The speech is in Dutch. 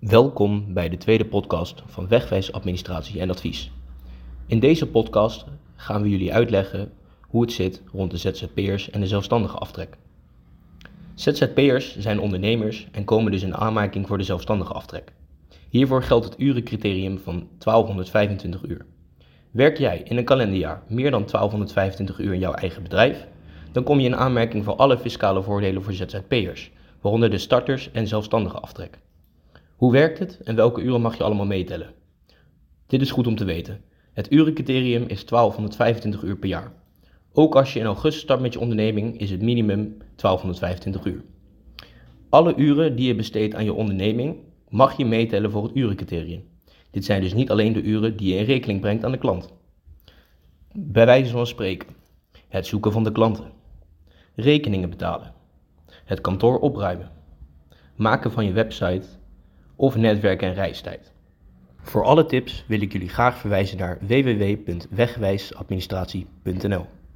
Welkom bij de tweede podcast van Wegwijs Administratie en Advies. In deze podcast gaan we jullie uitleggen hoe het zit rond de ZZP'ers en de zelfstandige aftrek. ZZP'ers zijn ondernemers en komen dus in aanmerking voor de zelfstandige aftrek. Hiervoor geldt het urencriterium van 1225 uur. Werk jij in een kalenderjaar meer dan 1225 uur in jouw eigen bedrijf, dan kom je in aanmerking voor alle fiscale voordelen voor ZZP'ers, waaronder de starters- en zelfstandige aftrek. Hoe werkt het en welke uren mag je allemaal meetellen? Dit is goed om te weten. Het urencriterium is 1225 uur per jaar. Ook als je in augustus start met je onderneming is het minimum 1225 uur. Alle uren die je besteedt aan je onderneming mag je meetellen voor het urencriterium. Dit zijn dus niet alleen de uren die je in rekening brengt aan de klant. Bij wijze van spreken, het zoeken van de klanten, rekeningen betalen, het kantoor opruimen, maken van je website of netwerk- en reistijd. Voor alle tips wil ik jullie graag verwijzen naar www.wegwijsadministratie.nl.